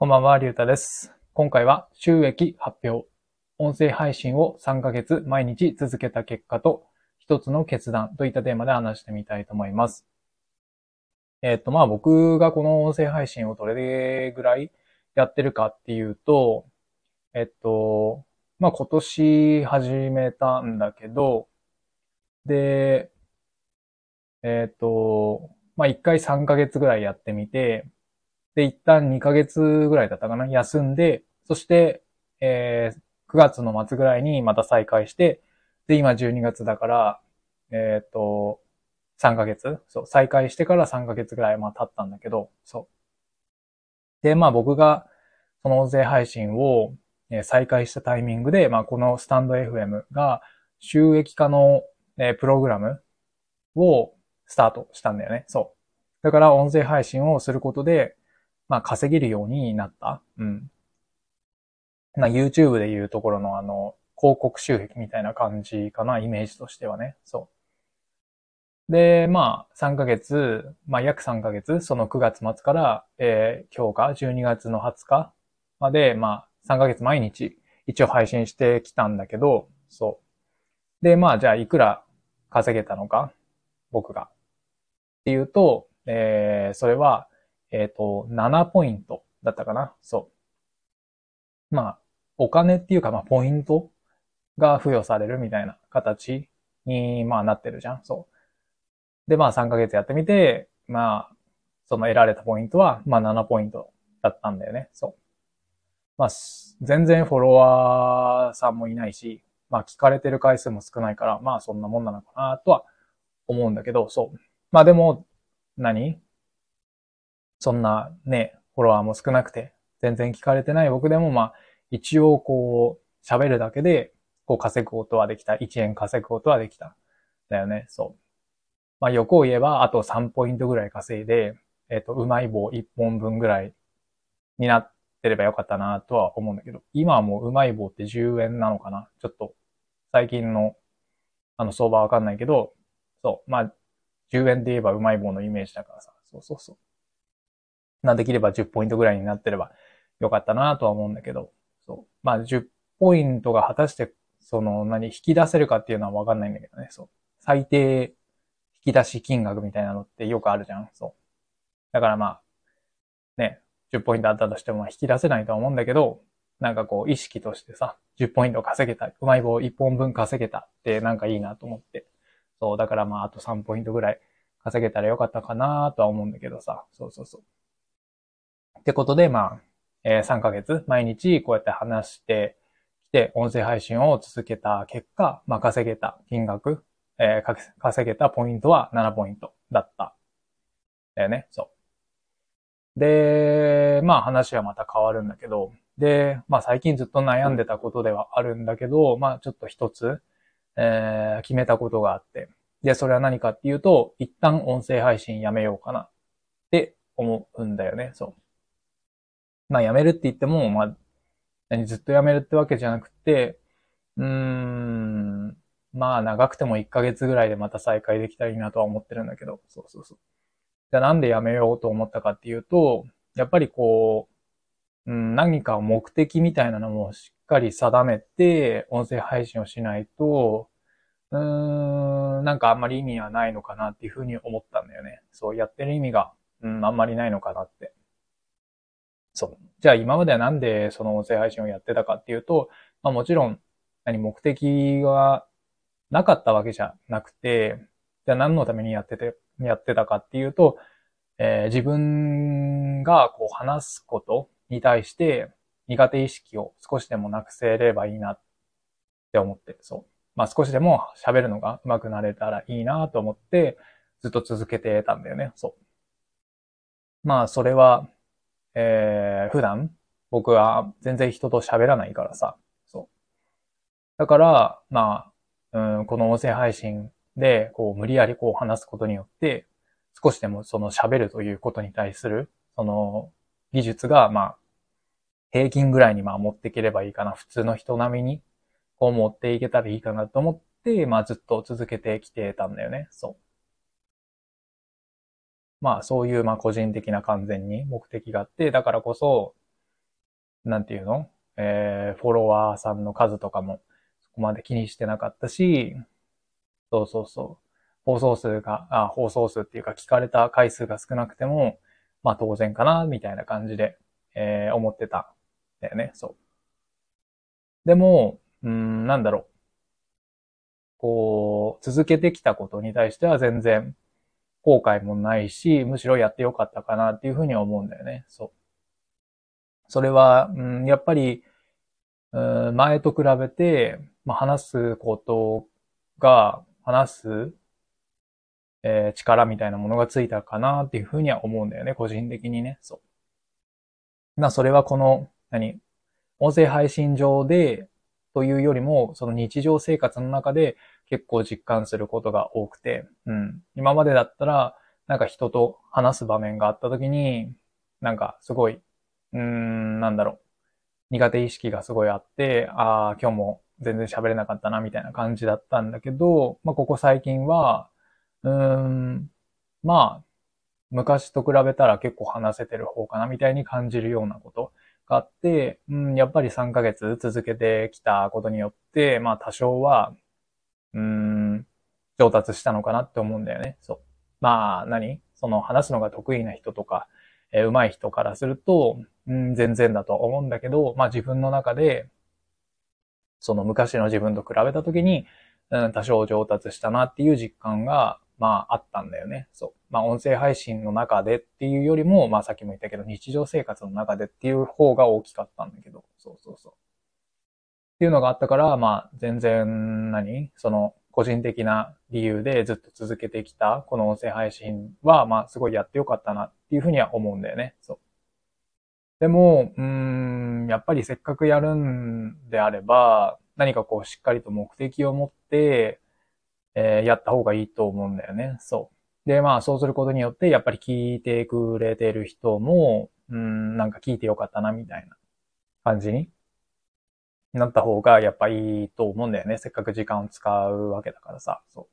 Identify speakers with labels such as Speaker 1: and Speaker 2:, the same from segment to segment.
Speaker 1: こんばんは、りゅうたです。今回は収益発表。音声配信を3ヶ月毎日続けた結果と一つの決断といったテーマで話してみたいと思います。えっ、と、まあ僕がこの音声配信をどれぐらいやってるかっていうと、えっと、まあ今年始めたんだけど、で、えっと、まあ1回3ヶ月ぐらいやってみて、で、一旦2ヶ月ぐらいだったかな休んで、そして、えー9月の末ぐらいにまた再開して、で、今12月だから、えっ、と、3ヶ月？そう、再開してから3ヶ月ぐらい、まあ経ったんだけど、そう。で、まあ僕が、その音声配信を、え再開したタイミングで、まあこのスタンド FM が収益化の、えプログラムをスタートしたんだよね。そう。だから音声配信をすることで、まあ稼げるようになった。うん。まあ YouTube でいうところのあの、広告収益みたいな感じかな、イメージとしてはね。そう。で、まあ3ヶ月、まあ約3ヶ月、その9月末から、えー今日か12月の20日まで、まあ3ヶ月毎日一応配信してきたんだけど、そう。で、まあじゃあいくら稼げたのか、僕が。っていうと、えーそれは、えっ、と、7ポイントだったかな。そう。まあ、お金っていうか、まあ、ポイントが付与されるみたいな形に、まあ、なってるじゃん。そう。で、まあ、3ヶ月やってみて、まあ、その得られたポイントは、まあ、7ポイントだったんだよね。そう。まあ、全然フォロワーさんもいないし、まあ、聞かれてる回数も少ないから、まあ、そんなもんなのかな、とは思うんだけど、そう。まあ、でも、何？そんなね、フォロワーも少なくて、全然聞かれてない僕でも、まあ、一応こう、喋るだけで、こう稼ぐことはできた。1円稼ぐことはできた。だよね、そう。まあ、欲を言えば、あと3ポイントぐらい稼いで、えっ、と、うまい棒1本分ぐらいになってればよかったなとは思うんだけど、今はもううまい棒って10円なのかなちょっと、最近の、あの、相場わかんないけど、そう、まあ、10円で言えばうまい棒のイメージだからさ、そうそうそう。まあできれば10ポイントぐらいになってればよかったなとは思うんだけど、そう。まあ10ポイントが果たして、その何、引き出せるかっていうのはわかんないんだけどね、そう。最低引き出し金額みたいなのってよくあるじゃん、そう。だからまあ、ね、10ポイントあったとしても引き出せないとは思うんだけど、なんかこう意識としてさ、10ポイント稼げた、うまい棒1本分稼げたってなんかいいなと思って。そう、だからまああと3ポイントぐらい稼げたらよかったかなとは思うんだけどさ、そうそうそう。ってことで、まあ、えー3ヶ月、毎日こうやって話してきて、音声配信を続けた結果、まあ、稼げた金額、えー稼げたポイントは7ポイントだった。だよね、そう。で、まあ話はまた変わるんだけど、で、まあ最近ずっと悩んでたことではあるんだけど、まあちょっと一つ、えー決めたことがあって、で、それは何かっていうと、一旦音声配信やめようかなって思うんだよね、そう。まあ、やめるって言っても、まあ、何、ずっとやめるってわけじゃなくて、うーん、まあ、長くても1ヶ月ぐらいでまた再開できたらいいなとは思ってるんだけど、そうそうそう。じゃあなんでやめようと思ったかっていうと、やっぱりこう、何か目的みたいなのもしっかり定めて、音声配信をしないと、うーん、なんかあんまり意味はないのかなっていうふうに思ったんだよね。そう、やってる意味が、うん、あんまりないのかなって。そう。じゃあ今まではなんでその音声配信をやってたかっていうと、まあもちろん、何、目的がなかったわけじゃなくて、じゃあ何のためにやってて、やってたかっていうと、えー自分がこう話すことに対して苦手意識を少しでもなくせればいいなって思って、そう。まあ少しでも喋るのが上手くなれたらいいなと思って、ずっと続けてたんだよね、そう。まあそれは、えー普段僕は全然人と喋らないからさ、そう。だから、まあ、うん、この音声配信で、こう、無理やりこう話すことによって、少しでもその喋るということに対する、その技術が、まあ、平均ぐらいにまあ持っていければいいかな。普通の人並みに、こう持っていけたらいいかなと思って、まあずっと続けてきてたんだよね。そう。まあそういうまあ個人的な完全に目的があって、だからこそ、なんていうの？えー、フォロワーさんの数とかもそこまで気にしてなかったし、そうそうそう。放送数が、あ、放送数っていうか聞かれた回数が少なくても、まあ当然かな、みたいな感じで、えー、思ってた。だよね、そう。でも、うん、なんだろう。こう、続けてきたことに対しては全然後悔もないし、むしろやってよかったかなっていうふうには思うんだよね。そう。それは、うん、やっぱり、うん、前と比べて、まあ、話すことが、話す、えー、力みたいなものがついたかなっていうふうには思うんだよね、個人的にね。そう。ま、それはこの、何？音声配信上で、というよりも、その日常生活の中で結構実感することが多くて、うん。今までだったら、なんか人と話す場面があった時に、なんかすごい、うーん、なんだろう。苦手意識がすごいあって、ああ、今日も全然喋れなかったな、みたいな感じだったんだけど、まあ、ここ最近は、うーん、まあ、昔と比べたら結構話せてる方かな、みたいに感じるようなことがあって、うん、やっぱり3ヶ月続けてきたことによって、まあ多少は、うん、上達したのかなって思うんだよね。そう。まあ何、その話すのが得意な人とか、えー、上手い人からすると、うん、全然だと思うんだけど、まあ自分の中で、その昔の自分と比べたときに、うん、多少上達したなっていう実感が、まああったんだよね。そう。まあ音声配信の中でっていうよりも、まあさっきも言ったけど日常生活の中でっていう方が大きかったんだけど、っていうのがあったから、まあ全然何？その個人的な理由でずっと続けてきたこの音声配信は、まあすごいやってよかったなっていうふうには思うんだよね。そう。でも、うん、やっぱりせっかくやるんであれば、何かこうしっかりと目的を持って、えー、やった方がいいと思うんだよね。そう。で、まあ、そうすることによって、やっぱり聞いてくれてる人も、うん、なんか聞いてよかったな、みたいな感じになった方が、やっぱいいと思うんだよね。せっかく時間を使うわけだからさ。そう。っ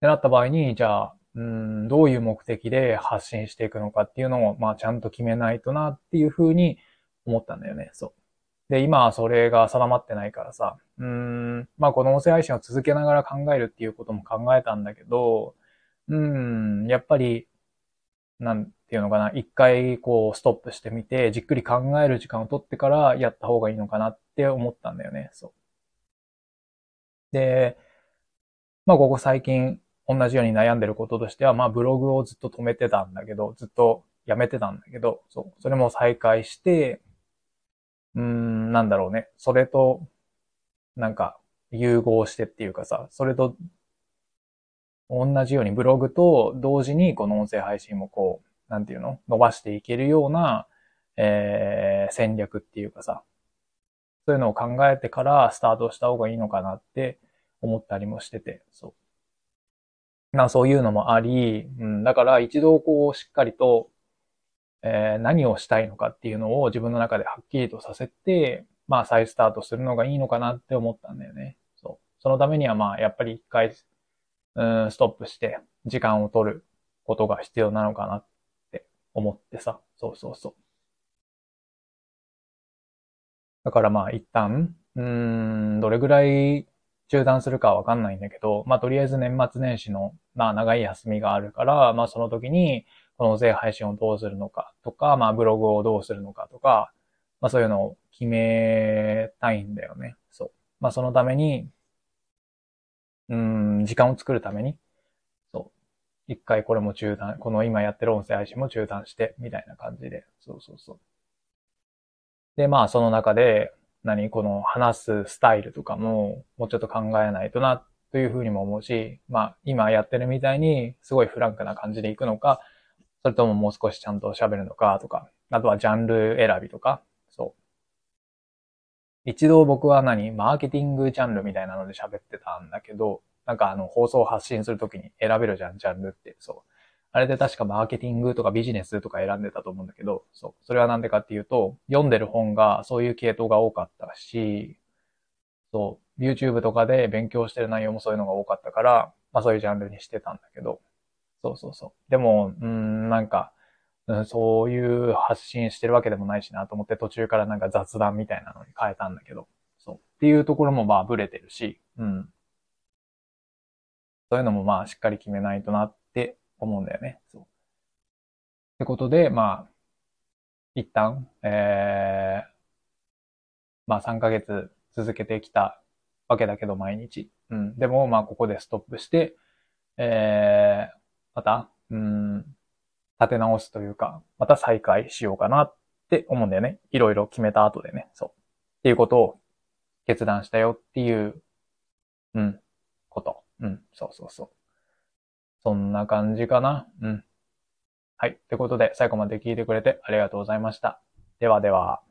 Speaker 1: てなった場合に、じゃあ、うん、どういう目的で発信していくのかっていうのを、まあ、ちゃんと決めないとなっていうふうに思ったんだよね。そう。で、今はそれが定まってないからさ、うん、まあこの音声配信を続けながら考えるっていうことも考えたんだけど、うん、やっぱり、なんていうのかな、一回こうストップしてみて、じっくり考える時間を取ってからやった方がいいのかなって思ったんだよね、そう。で、まあここ最近同じように悩んでることとしては、まあブログをずっと止めてたんだけど、ずっとやめてたんだけど、そう、それも再開して、うーん、なんだろうね。それと、なんか、融合してっていうかさ、それと、同じようにブログと同時にこの音声配信もこう、なんていうの？伸ばしていけるような、えー、戦略っていうかさ、そういうのを考えてからスタートした方がいいのかなって思ったりもしてて、そう。まあそういうのもあり、うん、だから一度こうしっかりとえー、何をしたいのかっていうのを自分の中ではっきりとさせて、まあ再スタートするのがいいのかなって思ったんだよね。そう。そのためにはまあやっぱり一回、うん、ストップして時間を取ることが必要なのかなって思ってさ。そうそうそう。だからまあ一旦、うん、どれぐらい中断するかわかんないんだけど、まあとりあえず年末年始の、まあ長い休みがあるから、まあその時に、この税配信をどうするのかとか、まあブログをどうするのかとか、まあそういうのを決めたいんだよね。そう。まあそのために、うん、時間を作るために、そう。一回これも中断、この今やってる音声配信も中断して、みたいな感じで。そうそうそう。で、まあその中で、何この話すスタイルとかも、もうちょっと考えないとな、というふうにも思うし、まあ今やってるみたいに、すごいフランクな感じでいくのか、それとももう少しちゃんと喋るのかとか、あとはジャンル選びとか。一度僕は何マーケティングジャンルみたいなので喋ってたんだけど、なんかあの放送発信するときに選べるじゃん、ジャンルって。そう。あれで確かマーケティングとかビジネスとか選んでたと思うんだけど、そう。それはなんでかっていうと、読んでる本がそういう系統が多かったし、そう。YouTube とかで勉強してる内容もそういうのが多かったから、まあそういうジャンルにしてたんだけど、そうそうそう。でも、うん、なんか、うん、そういう発信してるわけでもないしなと思って途中からなんか雑談みたいなのに変えたんだけど、そう。っていうところもまあブレてるし、うん。そういうのもまあしっかり決めないとなって思うんだよね。そう。ってことで、まあ、一旦、えー、まあ3ヶ月続けてきたわけだけど毎日。うん。でもまあここでストップして、えー、また、うん、立て直すというか、また再開しようかなって思うんだよね。いろいろ決めた後でね。そう。っていうことを決断したよっていう、うん、こと。うん、そうそうそう。そんな感じかな。うん。はい。ってことで、最後まで聞いてくれてありがとうございました。ではでは。